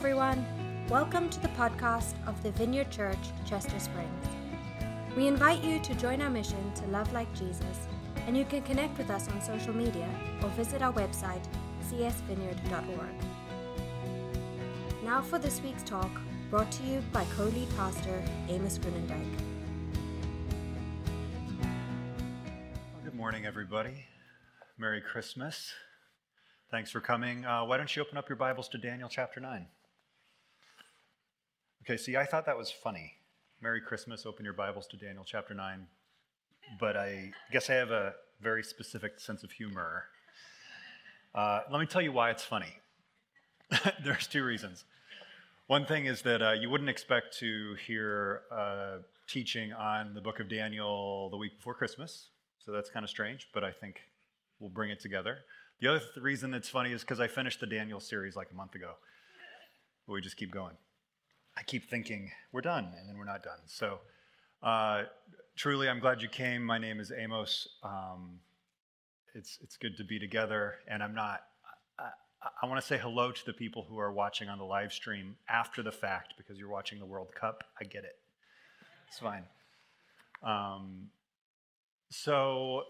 everyone. Welcome to the podcast of the Vineyard Church, Chester Springs. We invite you to join our mission to love like Jesus, and you can connect with us on social media or visit our website, csvineyard.org. Now for this week's talk, brought to you by co lead pastor Amos Grunendijk. Good morning, everybody. Merry Christmas. Thanks for coming. Uh, why don't you open up your Bibles to Daniel chapter 9? Okay, see, I thought that was funny. Merry Christmas, open your Bibles to Daniel chapter 9. But I guess I have a very specific sense of humor. Uh, let me tell you why it's funny. There's two reasons. One thing is that uh, you wouldn't expect to hear uh, teaching on the book of Daniel the week before Christmas, so that's kind of strange, but I think we'll bring it together. The other th- reason it's funny is because I finished the Daniel series like a month ago. But we just keep going. I keep thinking, we're done, and then we're not done. So, uh, truly, I'm glad you came. My name is Amos. Um, it's, it's good to be together, and I'm not. I, I want to say hello to the people who are watching on the live stream after the fact because you're watching the World Cup. I get it. It's fine. Um, so,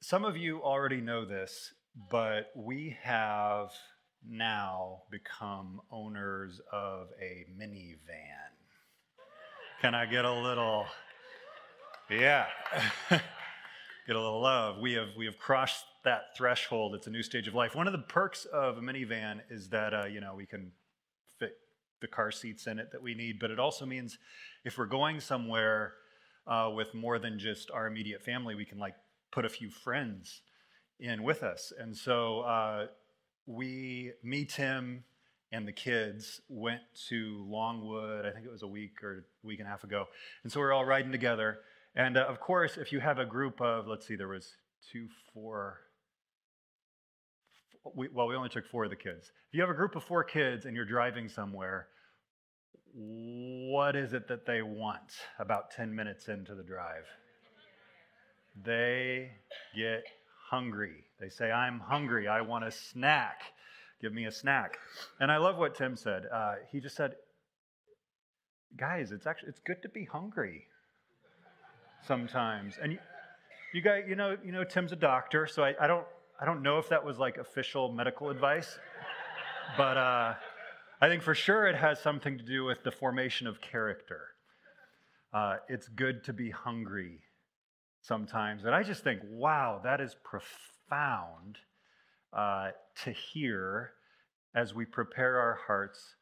some of you already know this, but we have now become owners of a minivan. Can I get a little, yeah, get a little love? We have we have crossed that threshold. It's a new stage of life. One of the perks of a minivan is that uh, you know we can fit the car seats in it that we need, but it also means if we're going somewhere uh, with more than just our immediate family, we can like put a few friends in with us. And so uh, we, me, Tim, and the kids went to Longwood, I think it was a week or a week and a half ago. And so we are all riding together. And uh, of course, if you have a group of, let's see, there was two, four, we, well, we only took four of the kids. If you have a group of four kids and you're driving somewhere, what is it that they want about 10 minutes into the drive? They get hungry. They say, I'm hungry. I want a snack. Give me a snack. And I love what Tim said. Uh, he just said, guys, it's actually it's good to be hungry sometimes. And you, you guys, you know, you know, Tim's a doctor, so I, I don't I don't know if that was like official medical advice, but uh, I think for sure it has something to do with the formation of character. Uh, it's good to be hungry sometimes. And I just think, wow, that is profound uh, to hear as we prepare our hearts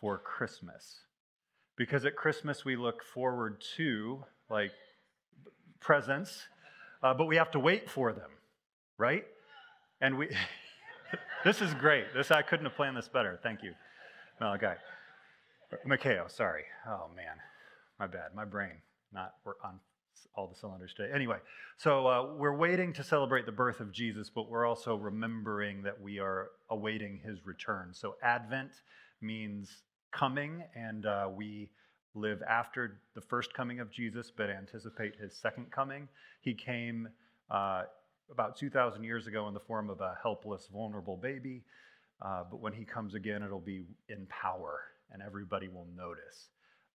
for Christmas. Because at Christmas, we look forward to like presents, uh, but we have to wait for them, right? And we, this is great. This I couldn't have planned this better. Thank you, Malachi. Mikhail, sorry. Oh man, my bad. My brain not on all the cylinders today. Anyway, so uh, we're waiting to celebrate the birth of Jesus, but we're also remembering that we are awaiting his return. So Advent means coming, and uh, we live after the first coming of Jesus, but anticipate his second coming. He came uh, about 2,000 years ago in the form of a helpless, vulnerable baby, uh, but when he comes again, it'll be in power, and everybody will notice.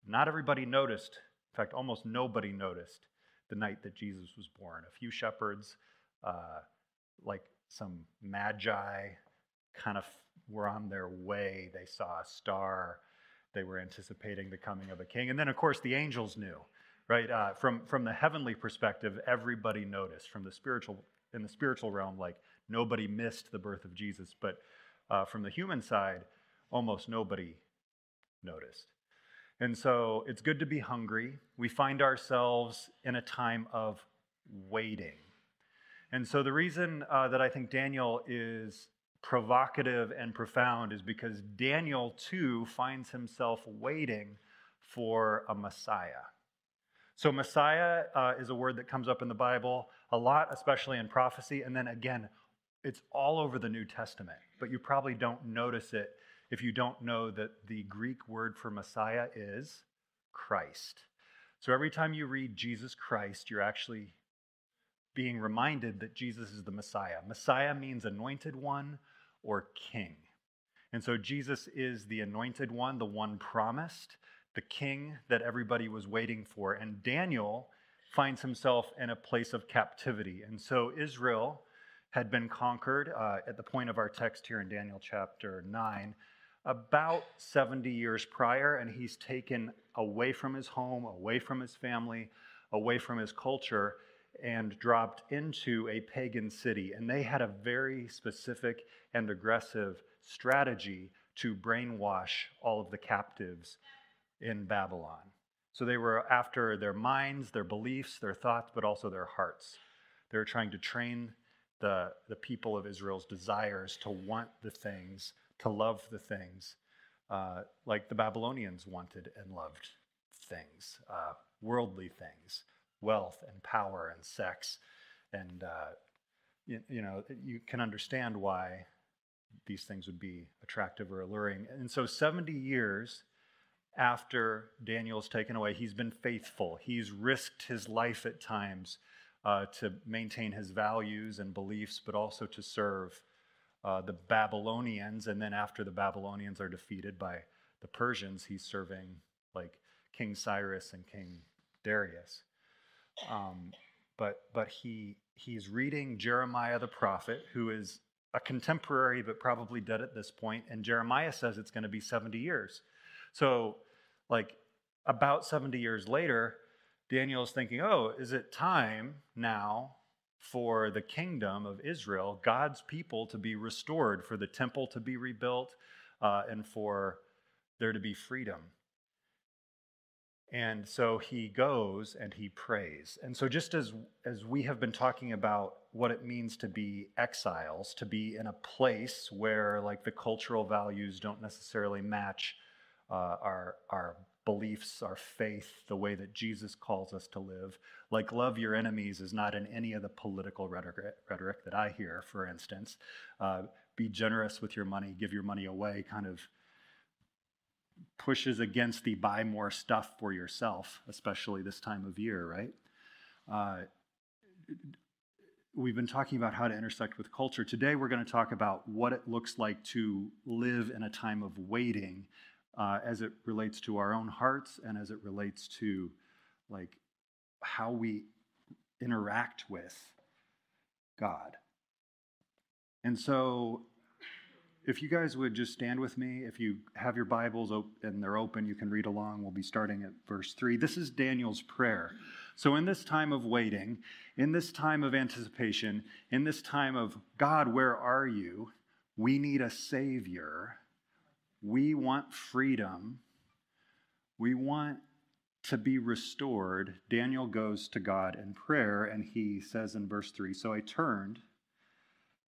Not everybody noticed. In fact, almost nobody noticed the night that Jesus was born. A few shepherds, uh, like some magi, kind of were on their way. They saw a star. They were anticipating the coming of a king. And then, of course, the angels knew, right? Uh, from, from the heavenly perspective, everybody noticed. From the spiritual, in the spiritual realm, like nobody missed the birth of Jesus. But uh, from the human side, almost nobody noticed. And so it's good to be hungry. We find ourselves in a time of waiting. And so the reason uh, that I think Daniel is provocative and profound is because Daniel too finds himself waiting for a Messiah. So, Messiah uh, is a word that comes up in the Bible a lot, especially in prophecy. And then again, it's all over the New Testament, but you probably don't notice it if you don't know that the Greek word for Messiah is Christ. So every time you read Jesus Christ, you're actually being reminded that Jesus is the Messiah. Messiah means anointed one or king. And so Jesus is the anointed one, the one promised, the king that everybody was waiting for. And Daniel finds himself in a place of captivity. And so Israel had been conquered uh, at the point of our text here in Daniel chapter 9 about 70 years prior, and he's taken away from his home, away from his family, away from his culture, and dropped into a pagan city. And they had a very specific and aggressive strategy to brainwash all of the captives in Babylon. So they were after their minds, their beliefs, their thoughts, but also their hearts. They were trying to train the, the people of Israel's desires to want the things, to love the things, uh, like the Babylonians wanted and loved things, uh, worldly things, wealth and power and sex. And, uh, you, you know, you can understand why these things would be attractive or alluring. And so 70 years after Daniel's taken away, he's been faithful. He's risked his life at times uh, to maintain his values and beliefs, but also to serve uh, the Babylonians. And then after the Babylonians are defeated by the Persians, he's serving like King Cyrus and King Darius. Um, but but he he's reading Jeremiah the prophet, who is a contemporary but probably dead at this point, and Jeremiah says it's going to be 70 years. So, like about 70 years later, Daniel is thinking, oh, is it time now for the kingdom of Israel, God's people, to be restored, for the temple to be rebuilt, uh, and for there to be freedom? And so he goes and he prays. And so just as as we have been talking about what it means to be exiles, to be in a place where like the cultural values don't necessarily match uh, our our beliefs, our faith, the way that Jesus calls us to live. Like love your enemies is not in any of the political rhetoric, that I hear. For instance, uh, be generous with your money, give your money away, kind of pushes against the buy more stuff for yourself, especially this time of year, right? Uh, we've been talking about how to intersect with culture. Today, we're going to talk about what it looks like to live in a time of waiting uh, as it relates to our own hearts and as it relates to like how we interact with God. And so if you guys would just stand with me, if you have your Bibles op- and they're open, you can read along. We'll be starting at verse 3. This is Daniel's prayer. So, in this time of waiting, in this time of anticipation, in this time of God, where are you? We need a Savior. We want freedom. We want to be restored. Daniel goes to God in prayer, and he says in verse 3 So I turned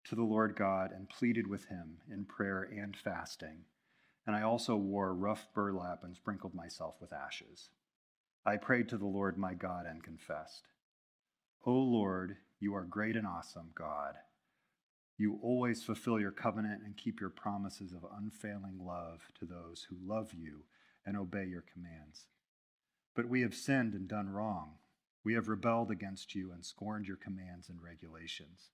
to the Lord God and pleaded with him in prayer and fasting. And I also wore rough burlap and sprinkled myself with ashes. I prayed to the Lord my God and confessed, O Lord, you are great and awesome, God. You always fulfill your covenant and keep your promises of unfailing love to those who love you and obey your commands. But we have sinned and done wrong. We have rebelled against you and scorned your commands and regulations.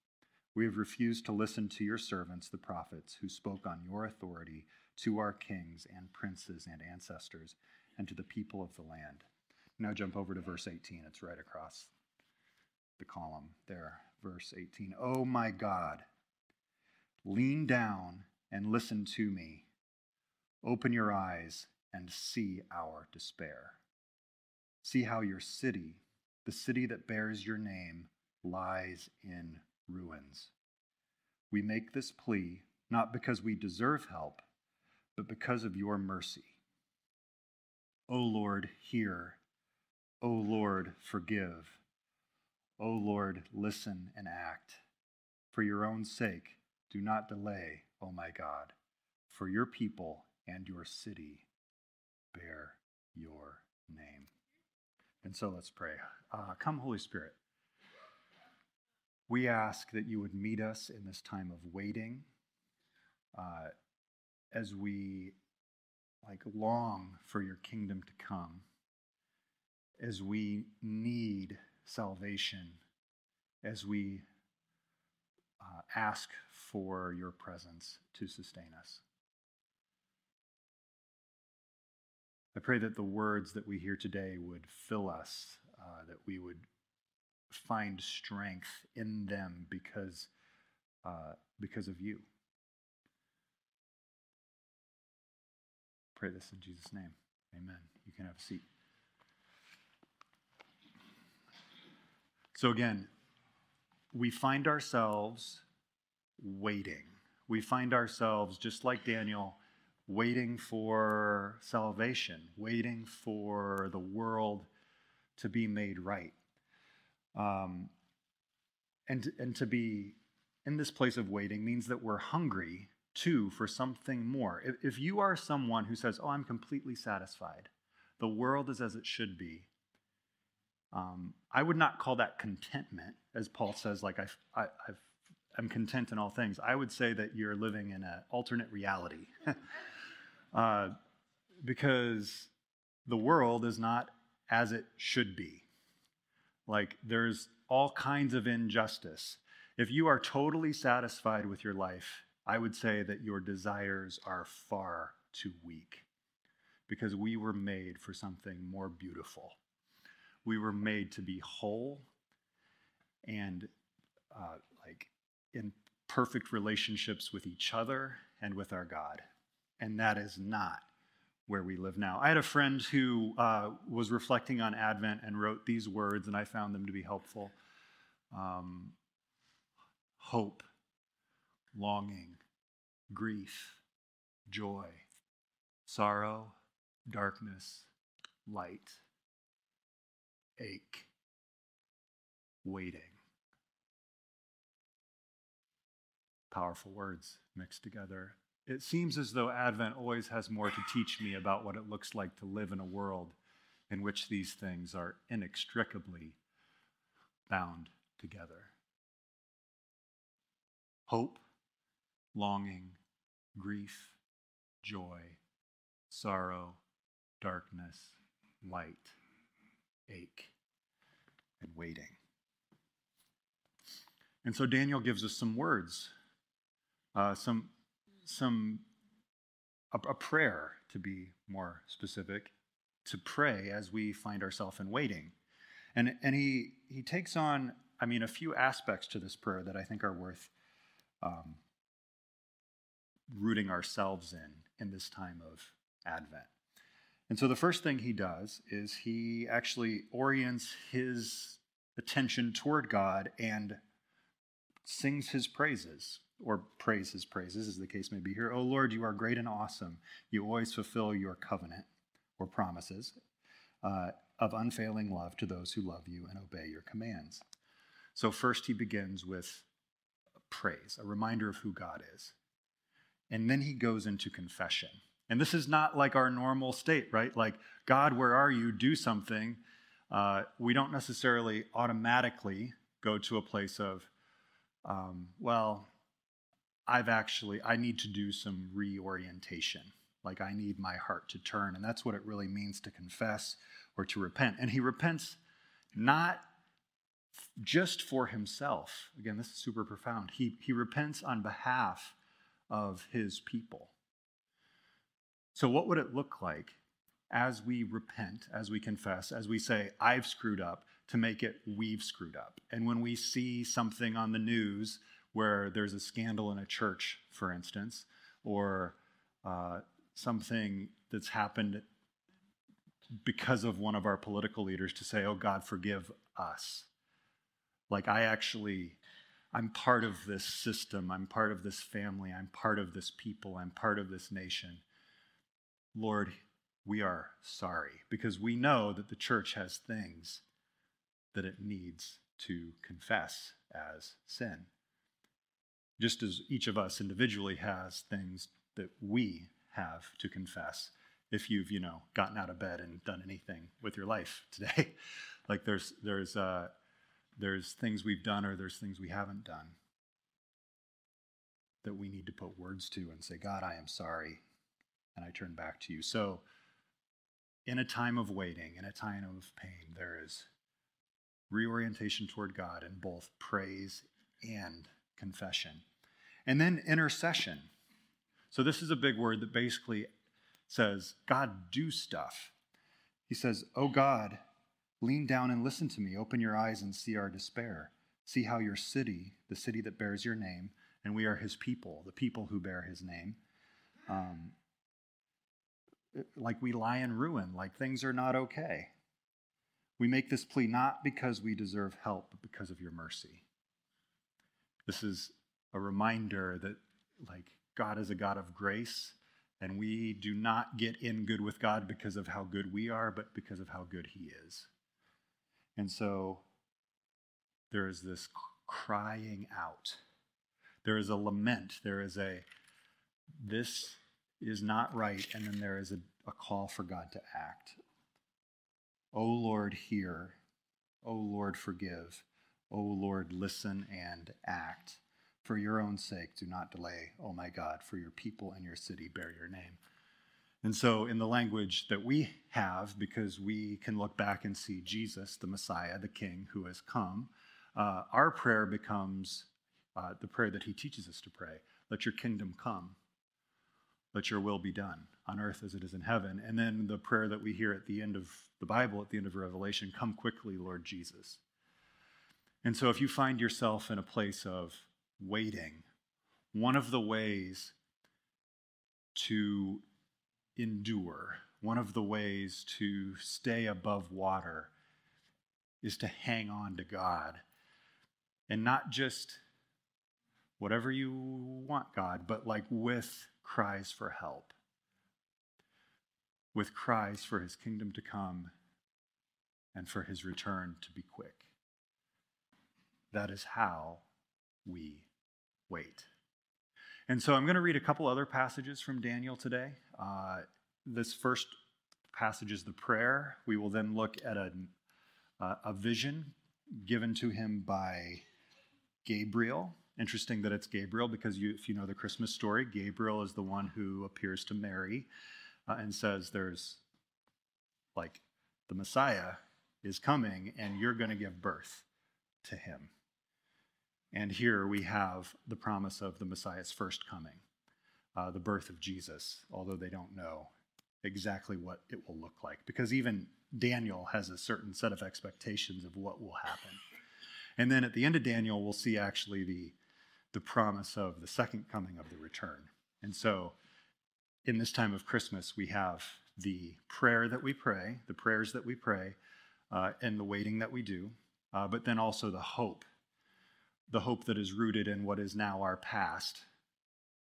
We have refused to listen to your servants, the prophets, who spoke on your authority to our kings and princes and ancestors and to the people of the land. Now jump over to verse 18. It's right across the column there. Verse 18. Oh my God, lean down and listen to me. Open your eyes and see our despair. See how your city, the city that bears your name, lies in ruins. We make this plea not because we deserve help, but because of your mercy. O Lord, hear. O Lord, forgive. O Lord, listen and act. For your own sake, do not delay, O my God, for your people and your city bear your name. And so let's pray. Uh, come, Holy Spirit. We ask that you would meet us in this time of waiting uh, as we like long for your kingdom to come, as we need salvation, as we uh, ask for your presence to sustain us. I pray that the words that we hear today would fill us, uh, that we would find strength in them because, uh, because of you. Pray this in Jesus' name. Amen. You can have a seat. So, again, we find ourselves waiting. We find ourselves, just like Daniel, waiting for salvation, waiting for the world to be made right. Um, and, and to be in this place of waiting means that we're hungry too for something more. If, if you are someone who says, Oh, I'm completely satisfied, the world is as it should be, um, I would not call that contentment, as Paul says, like I've, I, I've, I'm content in all things. I would say that you're living in an alternate reality. uh, because the world is not as it should be. Like there's all kinds of injustice. If you are totally satisfied with your life, I would say that your desires are far too weak because we were made for something more beautiful. We were made to be whole and uh, like in perfect relationships with each other and with our God. And that is not where we live now. I had a friend who uh, was reflecting on Advent and wrote these words, and I found them to be helpful um, hope, longing, grief, joy, sorrow, darkness, light, ache, waiting. Powerful words mixed together it seems as though Advent always has more to teach me about what it looks like to live in a world in which these things are inextricably bound together. Hope, longing, grief, joy, sorrow, darkness, light, ache, and waiting. And so Daniel gives us some words, uh, some some a, a prayer to be more specific to pray as we find ourselves in waiting and and he he takes on i mean a few aspects to this prayer that i think are worth um, rooting ourselves in in this time of advent and so the first thing he does is he actually orients his attention toward god and sings his praises or praise his praises, as the case may be here. Oh Lord, you are great and awesome. You always fulfill your covenant or promises uh, of unfailing love to those who love you and obey your commands. So, first, he begins with praise, a reminder of who God is. And then he goes into confession. And this is not like our normal state, right? Like, God, where are you? Do something. Uh, we don't necessarily automatically go to a place of, um, well, I've actually, I need to do some reorientation. Like I need my heart to turn. And that's what it really means to confess or to repent. And he repents not just for himself. Again, this is super profound. He, he repents on behalf of his people. So, what would it look like as we repent, as we confess, as we say, I've screwed up, to make it we've screwed up? And when we see something on the news where there's a scandal in a church, for instance, or uh, something that's happened because of one of our political leaders to say, oh, God, forgive us. Like, I actually, I'm part of this system. I'm part of this family. I'm part of this people. I'm part of this nation. Lord, we are sorry because we know that the church has things that it needs to confess as sin. Just as each of us individually has things that we have to confess. If you've you know gotten out of bed and done anything with your life today like there's there's uh there's things we've done or there's things we haven't done that we need to put words to and say god i am sorry and i turn back to you so in a time of waiting in a time of pain there is reorientation toward god in both praise and confession. And then intercession. So, this is a big word that basically says, God, do stuff. He says, Oh God, lean down and listen to me. Open your eyes and see our despair. See how your city, the city that bears your name, and we are his people, the people who bear his name, um, like we lie in ruin, like things are not okay. We make this plea not because we deserve help, but because of your mercy. This is a reminder that, like, God is a God of grace, and we do not get in good with God because of how good we are, but because of how good He is. And so there is this crying out. There is a lament. There is a, this is not right. And then there is a, a call for God to act. O Lord, hear. O Lord, forgive. O Lord, listen and act. For your own sake, do not delay, O my God, for your people and your city bear your name. And so, in the language that we have, because we can look back and see Jesus, the Messiah, the King who has come, uh, our prayer becomes uh, the prayer that he teaches us to pray Let your kingdom come, let your will be done on earth as it is in heaven. And then the prayer that we hear at the end of the Bible, at the end of Revelation Come quickly, Lord Jesus. And so if you find yourself in a place of waiting, one of the ways to endure, one of the ways to stay above water is to hang on to God and not just whatever you want, God, but like with cries for help, with cries for his kingdom to come and for his return to be quick. That is how we wait. And so I'm going to read a couple other passages from Daniel today. Uh, this first passage is the prayer. We will then look at a, uh, a vision given to him by Gabriel Interesting that it's Gabriel because you, if you know the Christmas story, Gabriel is the one who appears to Mary uh, and says, There's like the Messiah is coming and you're going to give birth to him. And here we have the promise of the Messiah's first coming, uh, the birth of Jesus, although they don't know exactly what it will look like. Because even Daniel has a certain set of expectations of what will happen. And then at the end of Daniel, we'll see actually the the promise of the second coming of the return. And so, in this time of Christmas, we have the prayer that we pray, the prayers that we pray, uh, and the waiting that we do, uh, but then also the hope, the hope that is rooted in what is now our past,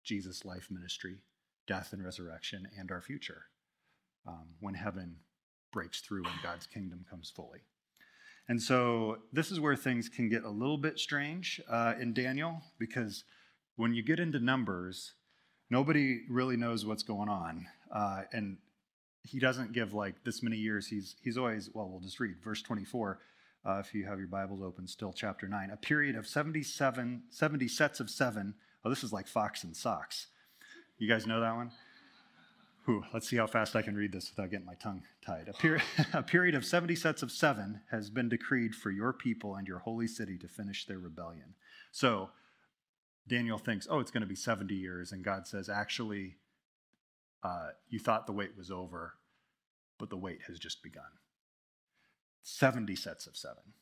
Jesus' life ministry, death and resurrection, and our future, um, when heaven breaks through and God's kingdom comes fully. And so this is where things can get a little bit strange uh, in Daniel because when you get into numbers, nobody really knows what's going on. Uh, and he doesn't give like this many years. He's, he's always, well, we'll just read verse 24. Uh, if you have your Bibles open, still chapter 9. A period of 77, 70 sets of seven. Oh, this is like Fox in Socks. You guys know that one? Whew, let's see how fast I can read this without getting my tongue tied. A, a, period of 70 sets of seven has been decreed for your people and your holy city to finish their rebellion. So Daniel thinks, oh, it's going to be 70 years. And God says, actually, uh, you thought the wait was over, but the wait has just begun. 70 sets of seven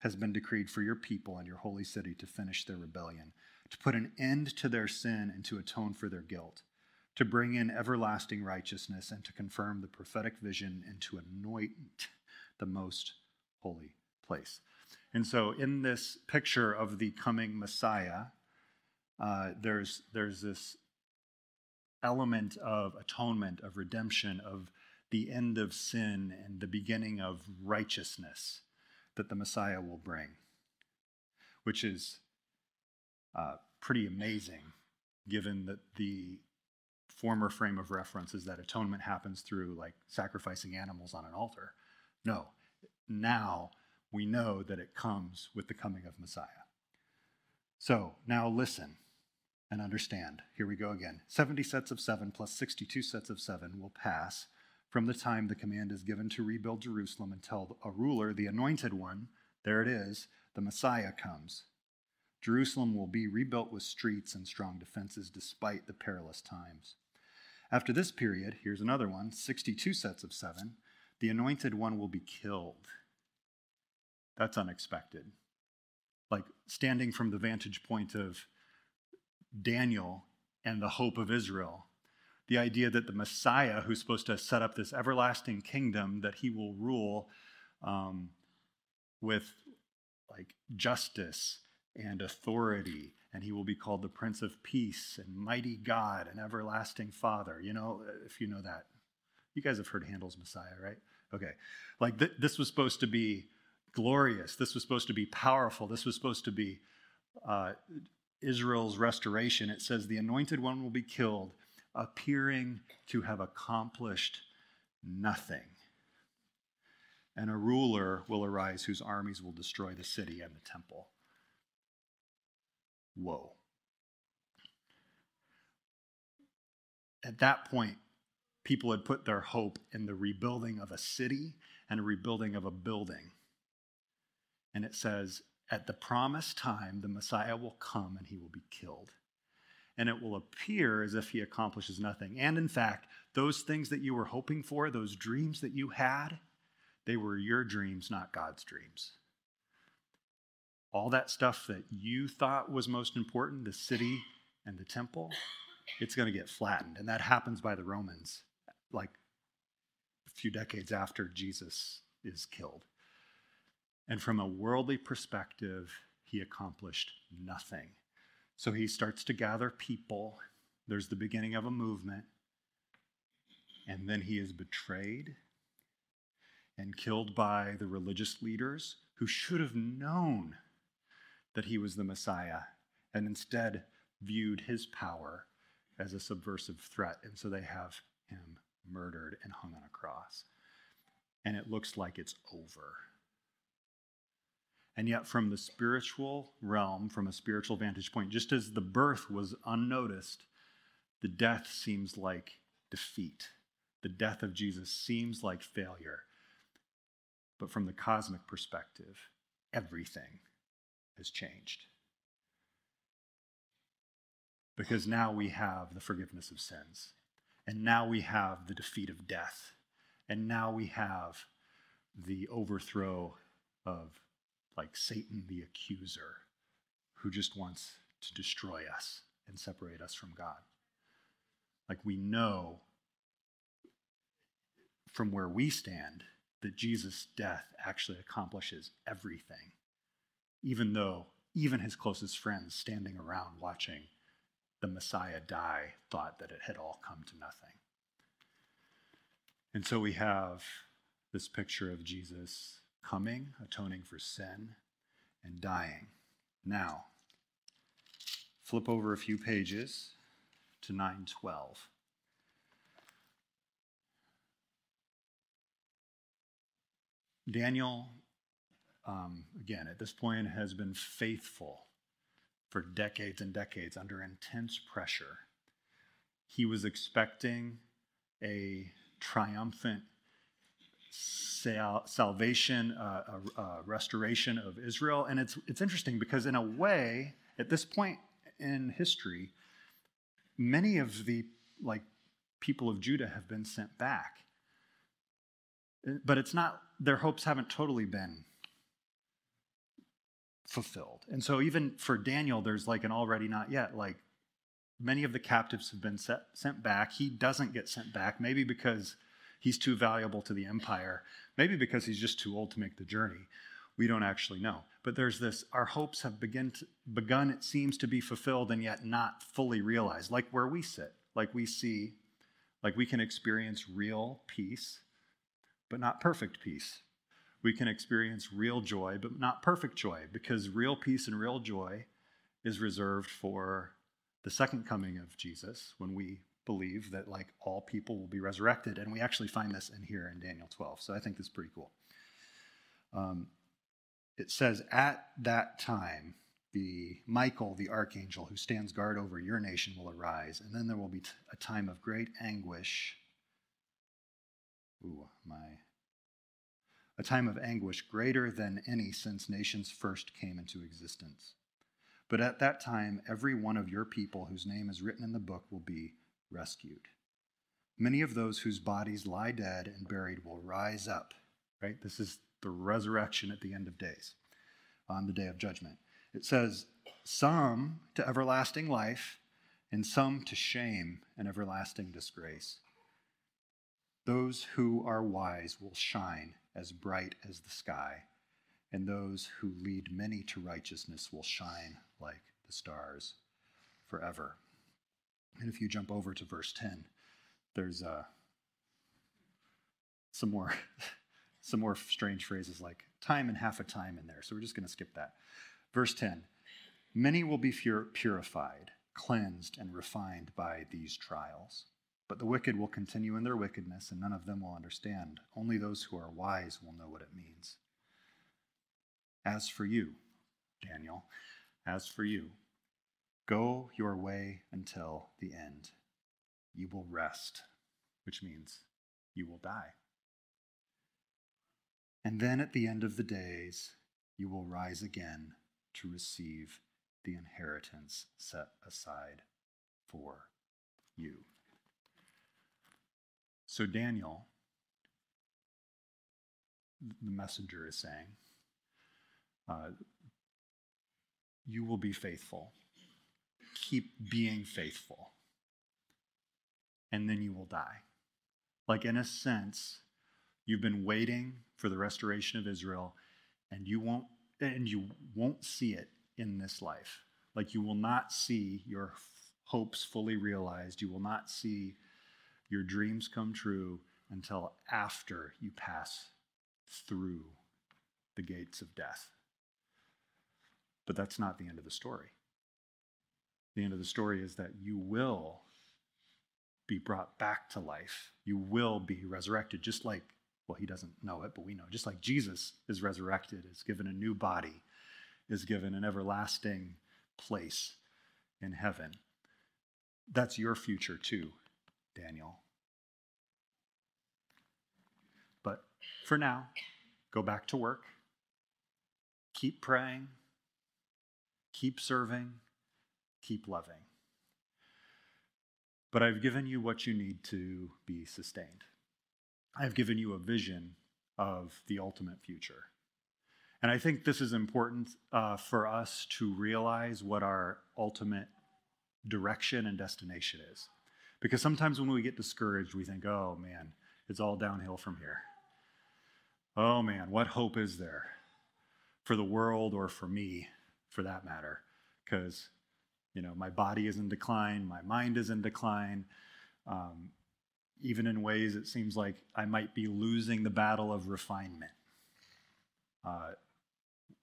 has been decreed for your people and your holy city to finish their rebellion, to put an end to their sin and to atone for their guilt to bring in everlasting righteousness and to confirm the prophetic vision and to anoint the most holy place. And so, in this picture of the coming Messiah, uh, there's, there's this element of atonement, of redemption, of the end of sin and the beginning of righteousness that the Messiah will bring, which is uh, pretty amazing given that the former frame of reference is that atonement happens through like sacrificing animals on an altar. No, now we know that it comes with the coming of Messiah. So now listen and understand. Here we go again. 70 sets of seven plus 62 sets of seven will pass from the time the command is given to rebuild Jerusalem until a ruler, the anointed one, there it is, the Messiah comes. Jerusalem will be rebuilt with streets and strong defenses despite the perilous times. After this period, here's another one 62 sets of seven, the anointed one will be killed. That's unexpected. Like standing from the vantage point of Daniel and the hope of Israel, the idea that the Messiah, who's supposed to set up this everlasting kingdom, that he will rule um, with like justice and authority, and he will be called the Prince of Peace and Mighty God and Everlasting Father. You know, if you know that, you guys have heard Handel's Messiah, right? Okay, like th- this was supposed to be glorious. This was supposed to be powerful. This was supposed to be uh, Israel's restoration. It says, The anointed one will be killed, appearing to have accomplished nothing. And a ruler will arise whose armies will destroy the city and the temple. Whoa. At that point, people had put their hope in the rebuilding of a city and a rebuilding of a building. And it says, at the promised time, the Messiah will come and he will be killed. And it will appear as if he accomplishes nothing. And in fact, those things that you were hoping for, those dreams that you had, they were your dreams, not God's dreams. All that stuff that you thought was most important, the city and the temple, it's going to get flattened. And that happens by the Romans, like a few decades after Jesus is killed. And from a worldly perspective, he accomplished nothing. So he starts to gather people. There's the beginning of a movement. And then he is betrayed and killed by the religious leaders who should have known that he was the Messiah and instead viewed his power as a subversive threat. And so they have him murdered and hung on a cross. And it looks like it's over. And yet, from the spiritual realm, from a spiritual vantage point, just as the birth was unnoticed, the death seems like defeat. The death of Jesus seems like failure. But from the cosmic perspective, everything has changed. Because now we have the forgiveness of sins, and now we have the defeat of death, and now we have the overthrow of like Satan the accuser who just wants to destroy us and separate us from God. Like we know from where we stand that Jesus' death actually accomplishes everything, even though even his closest friends standing around watching the Messiah die thought that it had all come to nothing. And so we have this picture of Jesus coming, atoning for sin, and dying. Now, flip over a few pages to 912. Daniel, um, again, at this point, has been faithful for decades and decades under intense pressure. He was expecting a triumphant sal- salvation, uh, restoration of Israel. And it's, it's interesting because, in a way, at this point in history, many of the like people of Judah have been sent back. But it's not, their hopes haven't totally been fulfilled. And so even for Daniel, there's like an already not yet. Like many of the captives have been set, sent back. He doesn't get sent back, maybe because he's too valuable to the empire, maybe because he's just too old to make the journey. We don't actually know. But there's this our hopes have begin to, begun, it seems, to be fulfilled and yet not fully realized, like where we sit, like we see, like we can experience real peace, but not perfect peace. We can experience real joy, but not perfect joy, because real peace and real joy is reserved for the second coming of Jesus when we believe that like all people will be resurrected. And we actually find this in here in Daniel 12. So I think this is pretty cool. Um, it says, At that time, the Michael, the archangel who stands guard over your nation, will arise, and then there will be t- a time of great anguish. Ooh, my. A time of anguish greater than any since nations first came into existence. But at that time, every one of your people whose name is written in the book will be rescued. Many of those whose bodies lie dead and buried will rise up, right? This is the resurrection at the end of days, on the day of judgment. It says, some to everlasting life, and some to shame and everlasting disgrace. Those who are wise will shine as bright as the sky, and those who lead many to righteousness will shine like the stars forever. And if you jump over to verse 10, there's uh, some more some more strange phrases like time and half a time in there. So we're just going to skip that. Verse 10 Many will be purified, cleansed, and refined by these trials. But the wicked will continue in their wickedness, and none of them will understand. Only those who are wise will know what it means. As for you, Daniel, as for you, go your way until the end. You will rest, which means you will die. And then at the end of the days, you will rise again to receive the inheritance set aside for you. So, Daniel, the messenger is saying, uh, You will be faithful. Keep being faithful. And then you will die. Like, in a sense, you've been waiting for the restoration of Israel, and you won't, and you won't see it in this life. Like, you will not see your hopes fully realized. You will not see your dreams come true until after you pass through the gates of death. But that's not the end of the story. The end of the story is that you will be brought back to life. You will be resurrected, just like, well, he doesn't know it, but we know, just like Jesus is resurrected, is given a new body, is given an everlasting place in heaven. That's your future too, Daniel. But for now, go back to work. Keep praying. Keep serving. Keep loving. But I've given you what you need to be sustained. I've given you a vision of the ultimate future. And I think this is important uh, for us to realize what our ultimate direction and destination is. Because sometimes when we get discouraged, we think, oh man, it's all downhill from here. Oh man, what hope is there for the world or for me, for that matter? Because, you know, my body is in decline, my mind is in decline. Um, even in ways it seems like I might be losing the battle of refinement. Uh,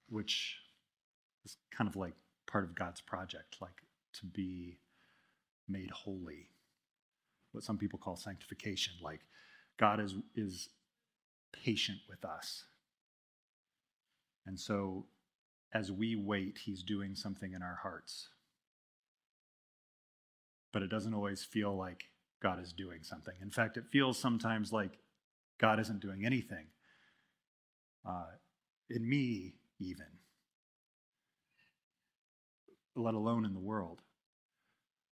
which is kind of like part of God's project, like to be made holy. What some people call sanctification, like God is, is patient with us. And so as we wait, He's doing something in our hearts. But it doesn't always feel like God is doing something. In fact, it feels sometimes like God isn't doing anything. Uh, in me, even, let alone in the world.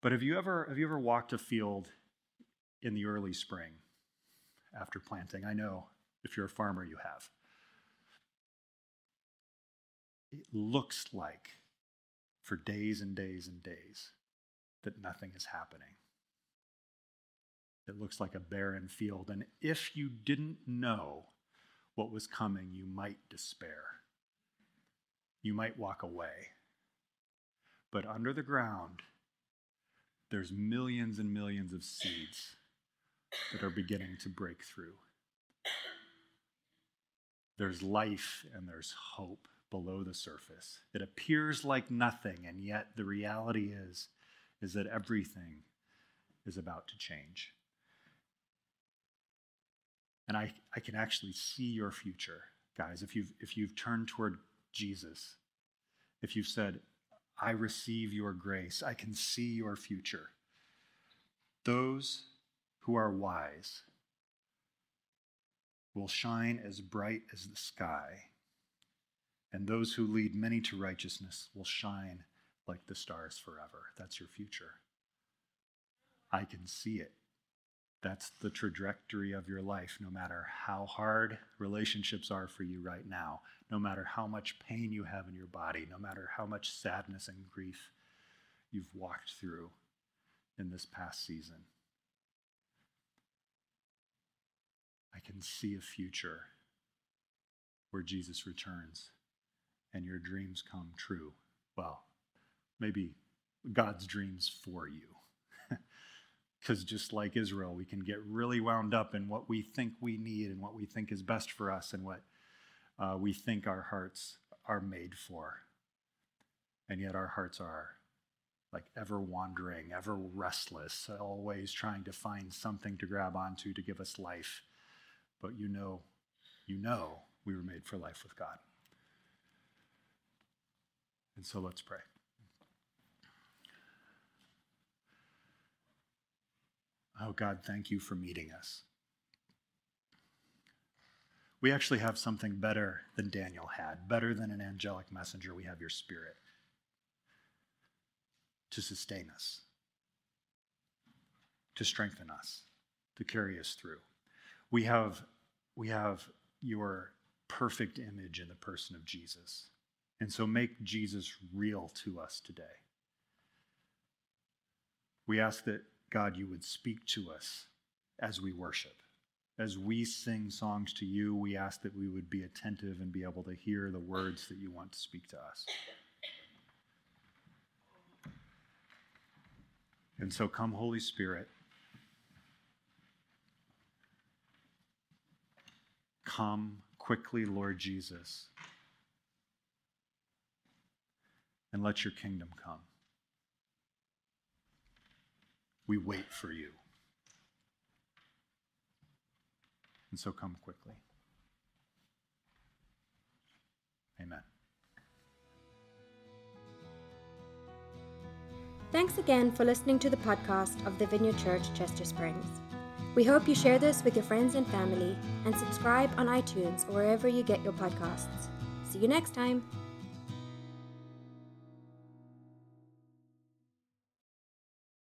But have you ever have you ever walked a field in the early spring after planting? I know if you're a farmer you have. It looks like for days and days and days that nothing is happening. It looks like a barren field. And if you didn't know what was coming, you might despair you might walk away. But under the ground, there's millions and millions of seeds that are beginning to break through. There's life and there's hope below the surface. It appears like nothing, and yet the reality is, is that everything is about to change. And I, I can actually see your future, guys, if you've, if you've turned toward Jesus, if you've said, I receive your grace, I can see your future, those who are wise will shine as bright as the sky, and those who lead many to righteousness will shine like the stars forever. That's your future. I can see it. That's the trajectory of your life, no matter how hard relationships are for you right now, no matter how much pain you have in your body, no matter how much sadness and grief you've walked through in this past season. I can see a future where Jesus returns and your dreams come true. Well, maybe God's dreams for you. Because just like Israel, we can get really wound up in what we think we need and what we think is best for us and what uh, we think our hearts are made for. And yet our hearts are like ever wandering, ever restless, always trying to find something to grab onto to give us life. But you know, you know we were made for life with God. And so let's pray. Oh, God, thank you for meeting us. We actually have something better than Daniel had, better than an angelic messenger. We have your spirit to sustain us, to strengthen us, to carry us through. We have, we have your perfect image in the person of Jesus. And so make Jesus real to us today. We ask that, God, you would speak to us as we worship. As we sing songs to you, we ask that we would be attentive and be able to hear the words that you want to speak to us. And so come, Holy Spirit. Come quickly, Lord Jesus, and let your kingdom come. We wait for you. And so come quickly. Amen. Thanks again for listening to the podcast of the Vineyard Church Chester Springs. We hope you share this with your friends and family and subscribe on iTunes or wherever you get your podcasts. See you next time.